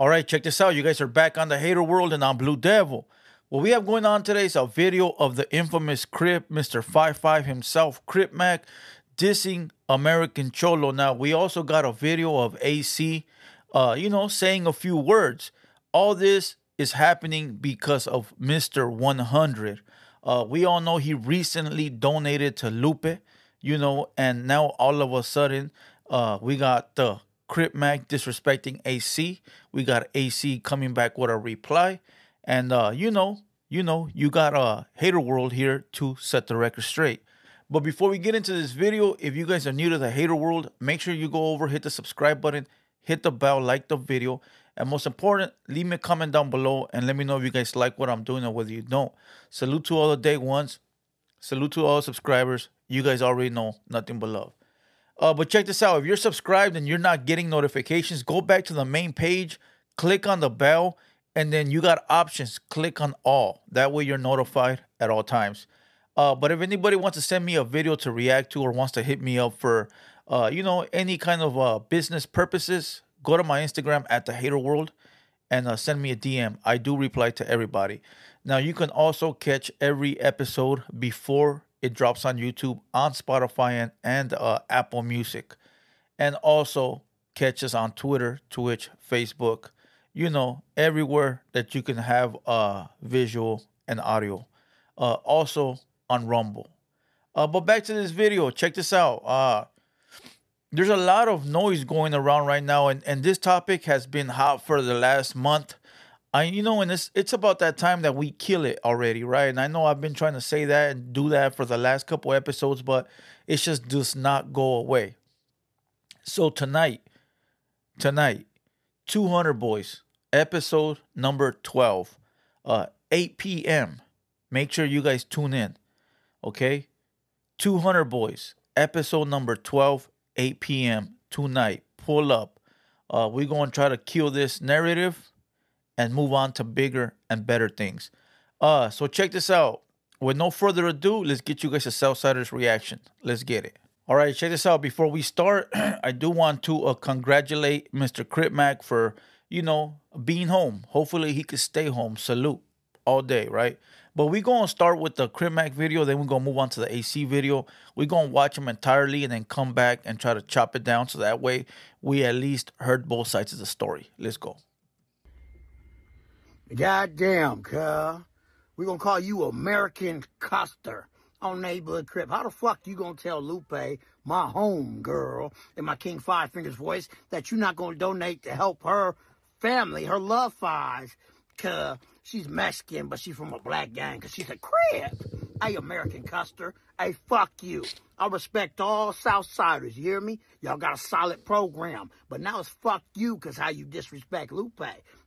All right, check this out. You guys are back on the Hater World and on Blue Devil. What we have going on today is a video of the infamous Crip, Mr. 55 himself, Crip Mac, dissing American Cholo. Now, we also got a video of AC, uh, you know, saying a few words. All this is happening because of Mr. 100. Uh, we all know he recently donated to Lupe, you know, and now all of a sudden, uh, we got the Crip Mac disrespecting AC. We got AC coming back with a reply. And uh, you know, you know, you got a hater world here to set the record straight. But before we get into this video, if you guys are new to the hater world, make sure you go over, hit the subscribe button, hit the bell, like the video, and most important, leave me a comment down below and let me know if you guys like what I'm doing or whether you don't. Salute to all the day ones. Salute to all subscribers. You guys already know nothing but love. Uh, but check this out. If you're subscribed and you're not getting notifications, go back to the main page, click on the bell, and then you got options. Click on all. That way you're notified at all times. Uh, but if anybody wants to send me a video to react to or wants to hit me up for, uh, you know, any kind of uh, business purposes, go to my Instagram at the Hater World and uh, send me a DM. I do reply to everybody. Now you can also catch every episode before it drops on YouTube, on Spotify, and, and uh, Apple Music. And also catch us on Twitter, Twitch, Facebook, you know, everywhere that you can have uh, visual and audio. Uh, also on Rumble. Uh, but back to this video. Check this out. Uh, there's a lot of noise going around right now, and, and this topic has been hot for the last month. I you know, and it's it's about that time that we kill it already, right? And I know I've been trying to say that and do that for the last couple episodes, but it just does not go away. So tonight, tonight, 200 boys, episode number 12, uh, 8 p.m. Make sure you guys tune in, okay? 200 boys, episode number 12, 8 p.m. tonight. Pull up. Uh, we're going to try to kill this narrative and move on to bigger and better things. Uh, so check this out. With no further ado, let's get you guys a Southsiders reaction. Let's get it. All right, check this out. Before we start, I do want to uh, congratulate Mr. Crip Mac for, you know, being home. Hopefully he could stay home. Salute all day, right? But we're going to start with the Crip Mac video, then we're going to move on to the AC video. We're going to watch them entirely and then come back and try to chop it down so that way we at least heard both sides of the story. Let's go. Goddamn, cuz. we gonna call you American Custer on Neighborhood Crip. How the fuck you gonna tell Lupe, my home girl, in my King Five Fingers voice, that you're not gonna donate to help her family, her love fives, cuz she's Mexican, but she's from a black gang, cuz she's a Crip. Hey, American Custer. Hey, fuck you. I respect all Southsiders, you hear me? Y'all got a solid program. But now it's fuck you because how you disrespect Lupe.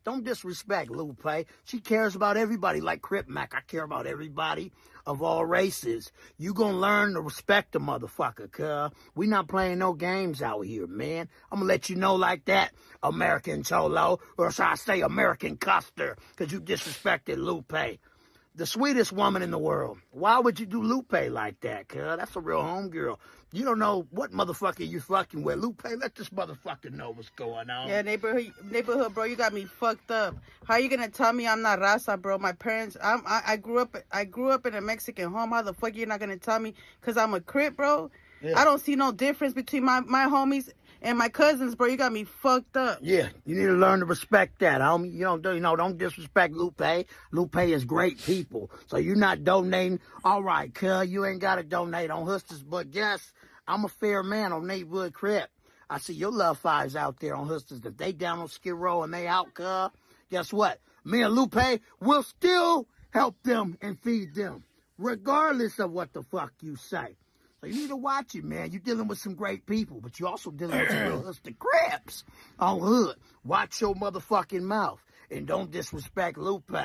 Don't disrespect Lupe. She cares about everybody like Crip Mac. I care about everybody of all races. You gonna learn to respect the motherfucker, cuz. We not playing no games out here, man. I'm gonna let you know like that, American Cholo, or shall I say American Custer, because you disrespected Lupe the sweetest woman in the world. Why would you do Lupe like that, cuz? That's a real homegirl. You don't know what motherfucker you fucking with. Lupe, let this motherfucker know what's going on. Yeah, neighborhood, neighborhood, bro. You got me fucked up. How you gonna tell me I'm not Raza, bro? My parents, I'm, I, I grew up, I grew up in a Mexican home. How the fuck you not gonna tell me? Cause I'm a crip, bro. Yeah. I don't see no difference between my my homies and my cousins, bro. You got me fucked up. Yeah, you need to learn to respect that, homie. You don't, do, you know, don't disrespect Lupe. Lupe is great people. So you're not donating. All right, cuz, you ain't got to donate on Hustlers, but guess I'm a fair man on Neighborhood Crip. I see your love fives out there on Hustlers. If they down on Skid Row and they out, cuz, guess what? Me and Lupe will still help them and feed them, regardless of what the fuck you say. So you need to watch it, man. You're dealing with some great people, but you're also dealing with some real the Crips on hood. Watch your motherfucking mouth and don't disrespect Lupe.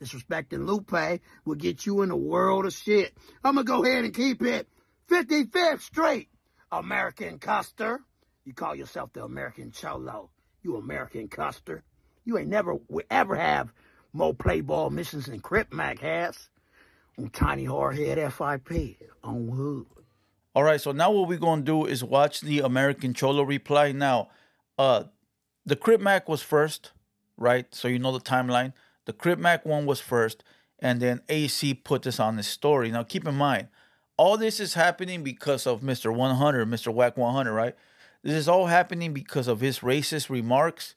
Disrespecting Lupe will get you in a world of shit. I'm gonna go ahead and keep it 55th Street, American Custer. You call yourself the American Cholo. You American Custer. You ain't never will ever have more play ball missions than Crip Mac has on Tiny Hardhead FIP on Hood. All right, so now what we're gonna do is watch the American Cholo reply. Now, uh, the Crip Mac was first, right? So you know the timeline. The Crip Mac one was first, and then AC put this on his story. Now keep in mind, all this is happening because of Mr. 100, Mr. Wack 100, right? This is all happening because of his racist remarks,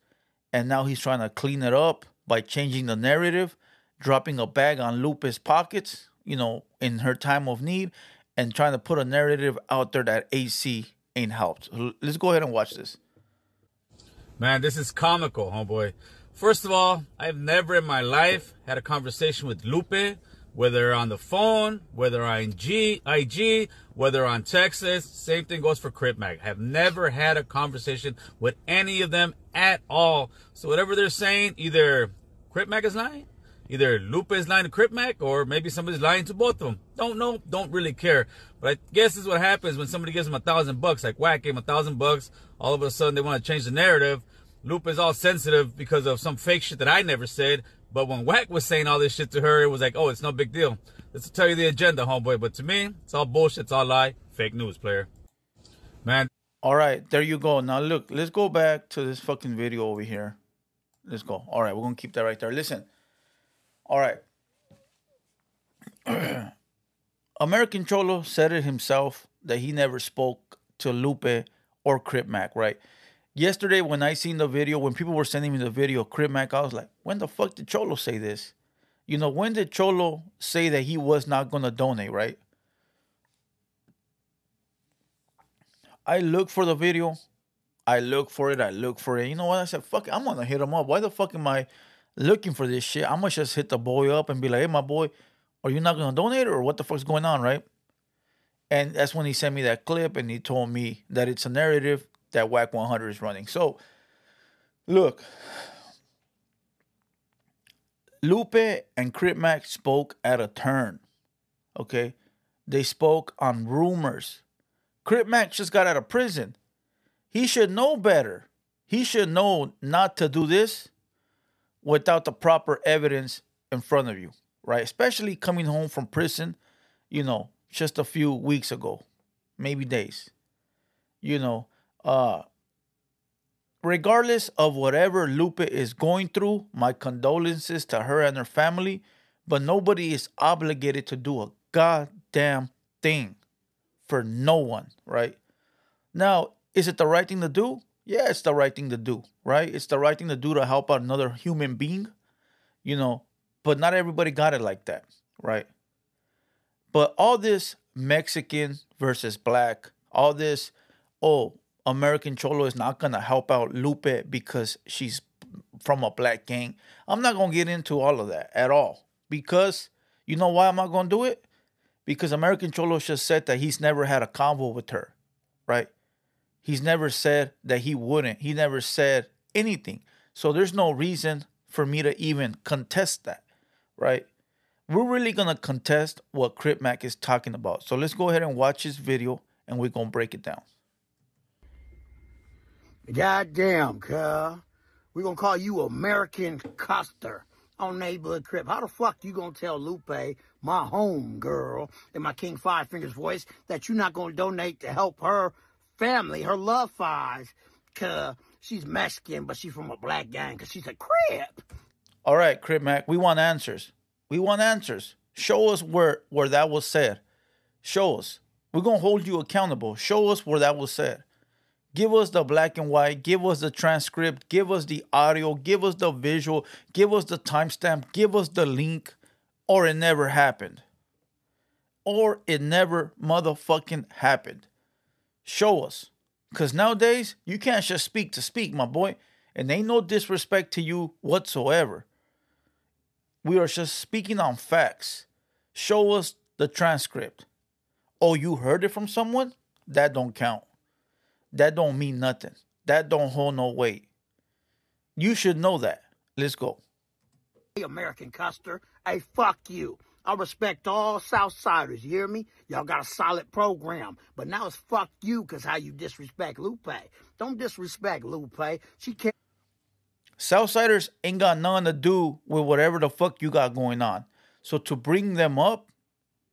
and now he's trying to clean it up by changing the narrative, dropping a bag on Lupe's pockets, you know, in her time of need, and trying to put a narrative out there that AC ain't helped. Let's go ahead and watch this. Man, this is comical, homeboy. First of all, I've never in my life had a conversation with Lupe, whether on the phone, whether on G, IG, whether on Texas. Same thing goes for Crip Mac. I have never had a conversation with any of them at all. So whatever they're saying, either Crip Mac is lying, either Lupe is lying to Crip Mac, or maybe somebody's lying to both of them. Don't know, don't really care. But I guess is what happens when somebody gives them a thousand bucks, like Wack gave them a thousand bucks. All of a sudden they want to change the narrative. Lupe is all sensitive because of some fake shit that I never said. But when Wack was saying all this shit to her, it was like, oh, it's no big deal. Let's tell you the agenda, homeboy. But to me, it's all bullshit. It's all lie. Fake news, player. Man. All right, there you go. Now look, let's go back to this fucking video over here. Let's go. All right, we're gonna keep that right there. Listen. All right. American Cholo said it himself that he never spoke to Lupe or Crip Mac, right? Yesterday, when I seen the video, when people were sending me the video, Crip Mac, I was like, when the fuck did Cholo say this? You know, when did Cholo say that he was not gonna donate, right? I look for the video. I look for it. I look for it. You know what? I said, fuck it. I'm gonna hit him up. Why the fuck am I looking for this shit? I'm gonna just hit the boy up and be like, hey, my boy, are you not gonna donate or what the fuck's going on, right? And that's when he sent me that clip and he told me that it's a narrative that Wack 100 is running. So, look, Lupe and Crip Mac spoke at a turn. Okay, they spoke on rumors. Crip Mac just got out of prison. He should know better. He should know not to do this without the proper evidence in front of you, right? Especially coming home from prison, you know, just a few weeks ago, maybe days. You know, uh regardless of whatever Lupe is going through, my condolences to her and her family, but nobody is obligated to do a goddamn thing for no one, right? Now, is it the right thing to do? Yeah, it's the right thing to do, right? It's the right thing to do to help out another human being, you know, but not everybody got it like that, right? But all this Mexican versus black, all this, oh, American Cholo is not gonna help out Lupe because she's from a black gang. I'm not gonna get into all of that at all. Because you know why I'm not gonna do it? Because American Cholo just said that he's never had a convo with her, right? He's never said that he wouldn't. He never said anything. So there's no reason for me to even contest that, right? We're really gonna contest what Crip Mac is talking about. So let's go ahead and watch this video and we're gonna break it down. Goddamn, cuz. We're gonna call you American Custer on Neighborhood Crip. How the fuck you gonna tell Lupe, my home girl, in my King Five Fingers voice, that you're not gonna donate to help her family, her love fives, cuz she's Mexican, but she's from a black gang, cuz she's a Crip. All right, Crip Mac, we want answers. We want answers. Show us where where that was said. Show us. We're gonna hold you accountable. Show us where that was said. Give us the black and white, give us the transcript, give us the audio, give us the visual, give us the timestamp, give us the link, or it never happened. Or it never motherfucking happened. Show us. Because nowadays, you can't just speak to speak, my boy. And ain't no disrespect to you whatsoever. We are just speaking on facts. Show us the transcript. Oh, you heard it from someone? That don't count that don't mean nothing. That don't hold no weight. You should know that. Let's go. American Custer, I fuck you. I respect all Southsiders, you hear me? Y'all got a solid program. But now it's fuck you because how you disrespect Lupe. Don't disrespect Lupe. She can't. Southsiders ain't got nothing to do with whatever the fuck you got going on. So to bring them up,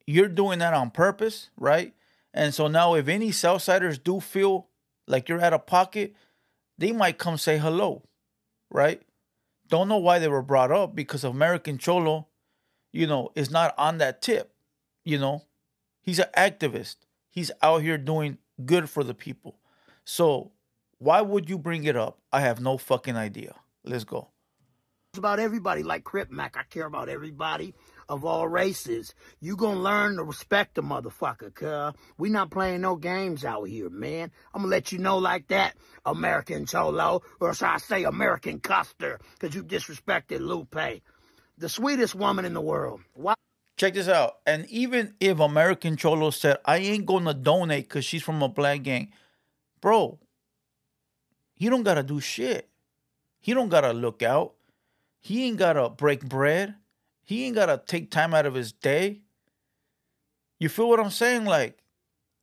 you're doing that on purpose, right? And so now if any Southsiders do feel like you're out of pocket, they might come say hello, right? Don't know why they were brought up because American Cholo, you know, is not on that tip. You know, he's an activist. He's out here doing good for the people. So why would you bring it up? I have no fucking idea. Let's go. It's about everybody like Crip Mac. I care about everybody of all races. You gonna learn to respect the motherfucker, cuz. We not playing no games out here, man. I'm gonna let you know like that, American Cholo, or shall I say American Custer, cause you disrespected Lupe. The sweetest woman in the world. Why? Check this out. And even if American Cholo said, I ain't gonna donate because she's from a black gang, bro, he don't gotta do shit. He don't gotta look out. He ain't gotta break bread. He ain't gotta take time out of his day. You feel what I'm saying? Like,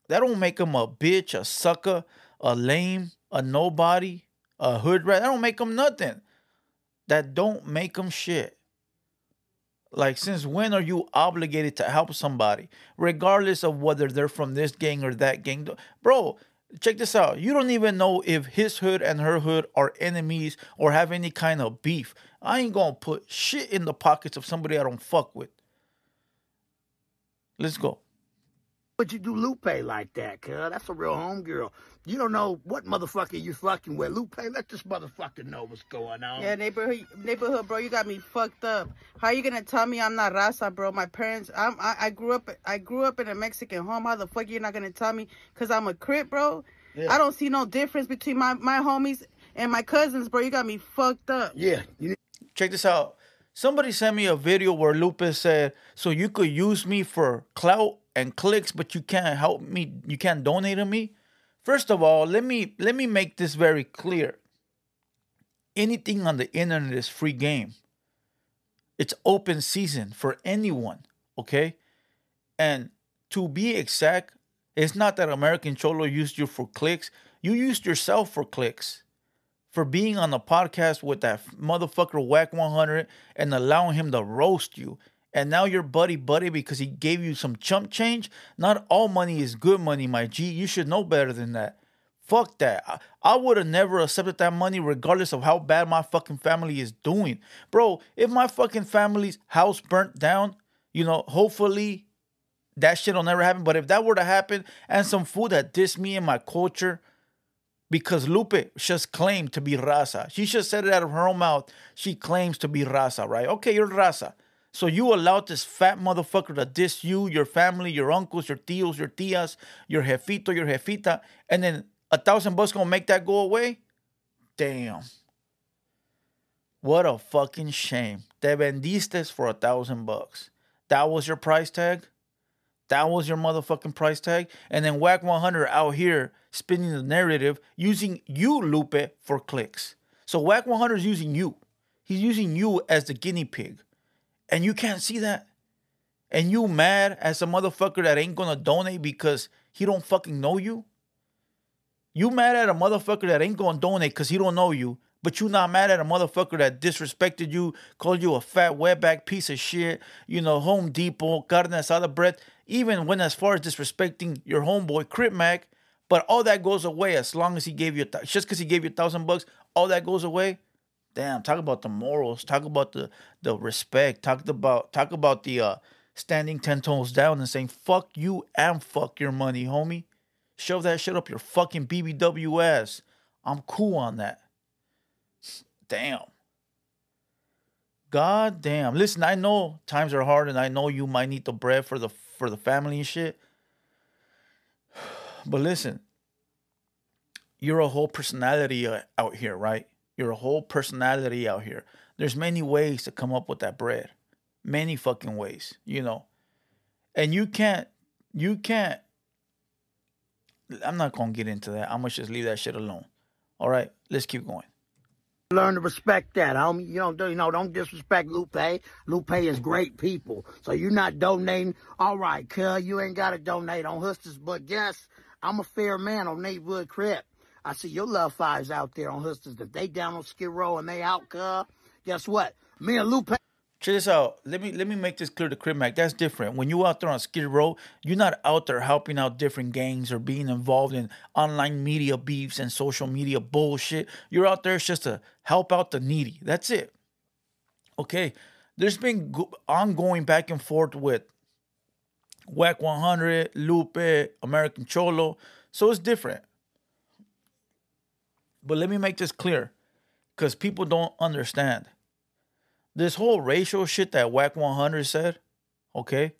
that don't make him a bitch, a sucker, a lame, a nobody, a hood rat. That don't make him nothing. That don't make him shit. Like, since when are you obligated to help somebody, regardless of whether they're from this gang or that gang? Bro, check this out. You don't even know if his hood and her hood are enemies or have any kind of beef. I ain't gonna put shit in the pockets of somebody I don't fuck with. Let's go. Would you do Lupe like that, cuz? That's a real homegirl. You don't know what motherfucker you fucking with. Lupe, let this motherfucker know what's going on. Yeah, neighborhood, neighborhood, bro. You got me fucked up. How you gonna tell me I'm not raza, bro? My parents, I'm, I, I grew up, I grew up in a Mexican home. How the fuck you not gonna tell me? Cause I'm a crip, bro. Yeah. I don't see no difference between my my homies and my cousins, bro. You got me fucked up. Yeah, you Check this out. Somebody sent me a video where Lupe said, "So you could use me for clout and clicks, but you can't help me. You can't donate to me." First of all, let me let me make this very clear. Anything on the internet is free game. It's open season for anyone, okay? And to be exact, it's not that American Cholo used you for clicks. You used yourself for clicks for being on the podcast with that motherfucker Wack 100 and allowing him to roast you. And now you're buddy buddy because he gave you some chump change. Not all money is good money, my G. You should know better than that. Fuck that. I, I would have never accepted that money regardless of how bad my fucking family is doing. Bro, if my fucking family's house burnt down, you know, hopefully that shit will never happen. But if that were to happen and some food that dissed me and my culture, because Lupe just claimed to be raza. She just said it out of her own mouth. She claims to be raza, right? Okay, you're raza. So you allowed this fat motherfucker to diss you, your family, your uncles, your tios, your tias, your jefito, your jefita, and then a thousand bucks gonna make that go away? Damn. What a fucking shame. Te vendiste for a thousand bucks. That was your price tag? That was your motherfucking price tag? And then Wack 100 out here spinning the narrative using you, Lupe, for clicks. So Wack 100 is using you. He's using you as the guinea pig. And you can't see that. And you mad as a motherfucker that ain't gonna donate because he don't fucking know you? You mad at a motherfucker that ain't gonna donate because he don't know you, but you not mad at a motherfucker that disrespected you, called you a fat wetback piece of shit, you know, Home Depot, carne asada bread, even when as far as disrespecting your homeboy Crip Mac, but all that goes away as long as he gave you th- just because he gave you a thousand bucks, all that goes away. Damn, talk about the morals, talk about the the respect, talk about talk about the uh standing ten toes down and saying fuck you and fuck your money, homie. Shove that shit up your fucking BBW ass. I'm cool on that. Damn. God damn. Listen, I know times are hard and I know you might need the bread for the for the family and shit. But listen, you're a whole personality uh, out here, right? You're whole personality out here. There's many ways to come up with that bread. Many fucking ways, you know. And you can't you can't I'm not gonna get into that. I'm gonna just leave that shit alone. All right, let's keep going. learn to respect that, homie. You don't do, you know, don't disrespect Lupe. Lupe is great people. So you're not donating. All right, cuz you ain't got to donate on Hustlers, but guess I'm a fair man on Neighborhood Crip. I see your love fives out there on Hustlers. If they down on Skid Row and they out, cuz, guess what? Me and Lupe. Check this out. Let me let me make this clear to Crip Mac. That's different. When you out there on Skid Row, you're not out there helping out different gangs or being involved in online media beefs and social media bullshit. You're out there just to help out the needy. That's it. Okay, there's been go- ongoing back and forth with Wack 100, Lupe, American Cholo, so it's different. But let me make this clear, because people don't understand. This whole racial shit that Wack 100 said, okay?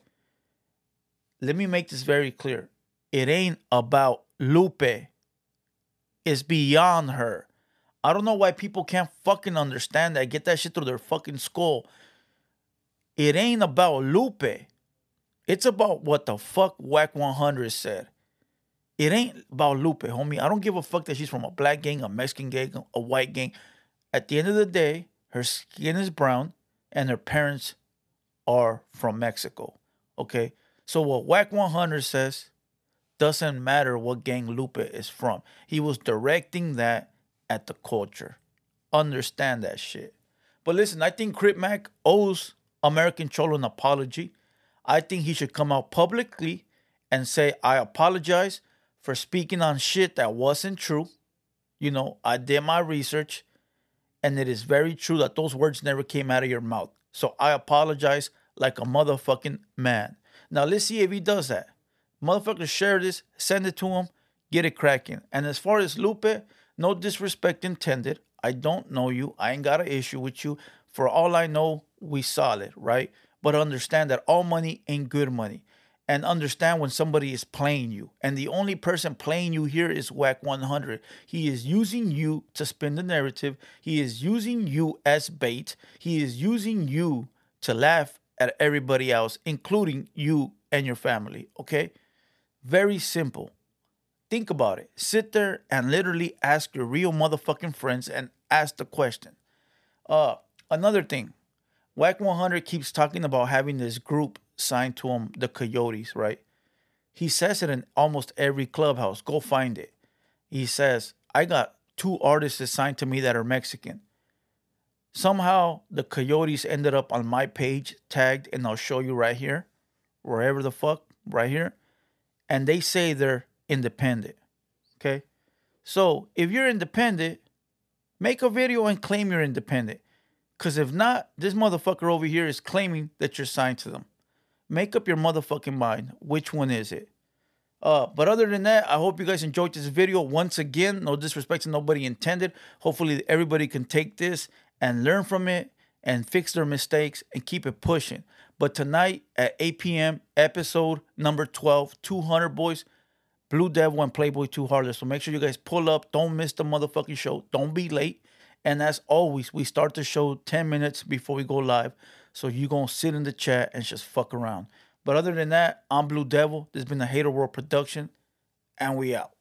Let me make this very clear. It ain't about Lupe. It's beyond her. I don't know why people can't fucking understand that. Get that shit through their fucking skull. It ain't about Lupe. It's about what the fuck Wack 100 said. It ain't about Lupe, homie. I don't give a fuck that she's from a black gang, a Mexican gang, a white gang. At the end of the day, her skin is brown and her parents are from Mexico. Okay? So what Wack 100 says doesn't matter what gang Lupe is from. He was directing that at the culture. Understand that shit. But listen, I think Crip Mac owes American Cholo an apology. I think he should come out publicly and say, I apologize for speaking on shit that wasn't true. You know, I did my research, and it is very true that those words never came out of your mouth. So I apologize like a motherfucking man. Now let's see if he does that. Motherfucker, share this, send it to him, get it cracking. And as far as Lupe, no disrespect intended. I don't know you. I ain't got an issue with you. For all I know, we solid, right? But understand that all money ain't good money. And understand when somebody is playing you. And the only person playing you here is Wack 100. He is using you to spin the narrative. He is using you as bait. He is using you to laugh at everybody else, including you and your family. Okay? Very simple. Think about it. Sit there and literally ask your real motherfucking friends and ask the question. Uh, another thing, Wack 100 keeps talking about having this group signed to him, the Coyotes, right? He says it in almost every clubhouse. Go find it. He says, I got two artists assigned to me that are Mexican. Somehow the Coyotes ended up on my page, tagged, and I'll show you right here, wherever the fuck, right here. And they say they're independent. Okay? So if you're independent, make a video and claim you're independent. Because if not, this motherfucker over here is claiming that you're signed to them. Make up your motherfucking mind. Which one is it? Uh, but other than that, I hope you guys enjoyed this video. Once again, no disrespect to nobody intended. Hopefully, everybody can take this and learn from it and fix their mistakes and keep it pushing. But tonight at 8 p.m., episode number 12, 200 boys, Blue Devil and Playboy 2 Heartless. So make sure you guys pull up. Don't miss the motherfucking show. Don't be late. And as always, we start the show 10 minutes before we go live. So you're going to sit in the chat and just fuck around. But other than that, I'm Blue Devil. This has been a Hater World production, and we out.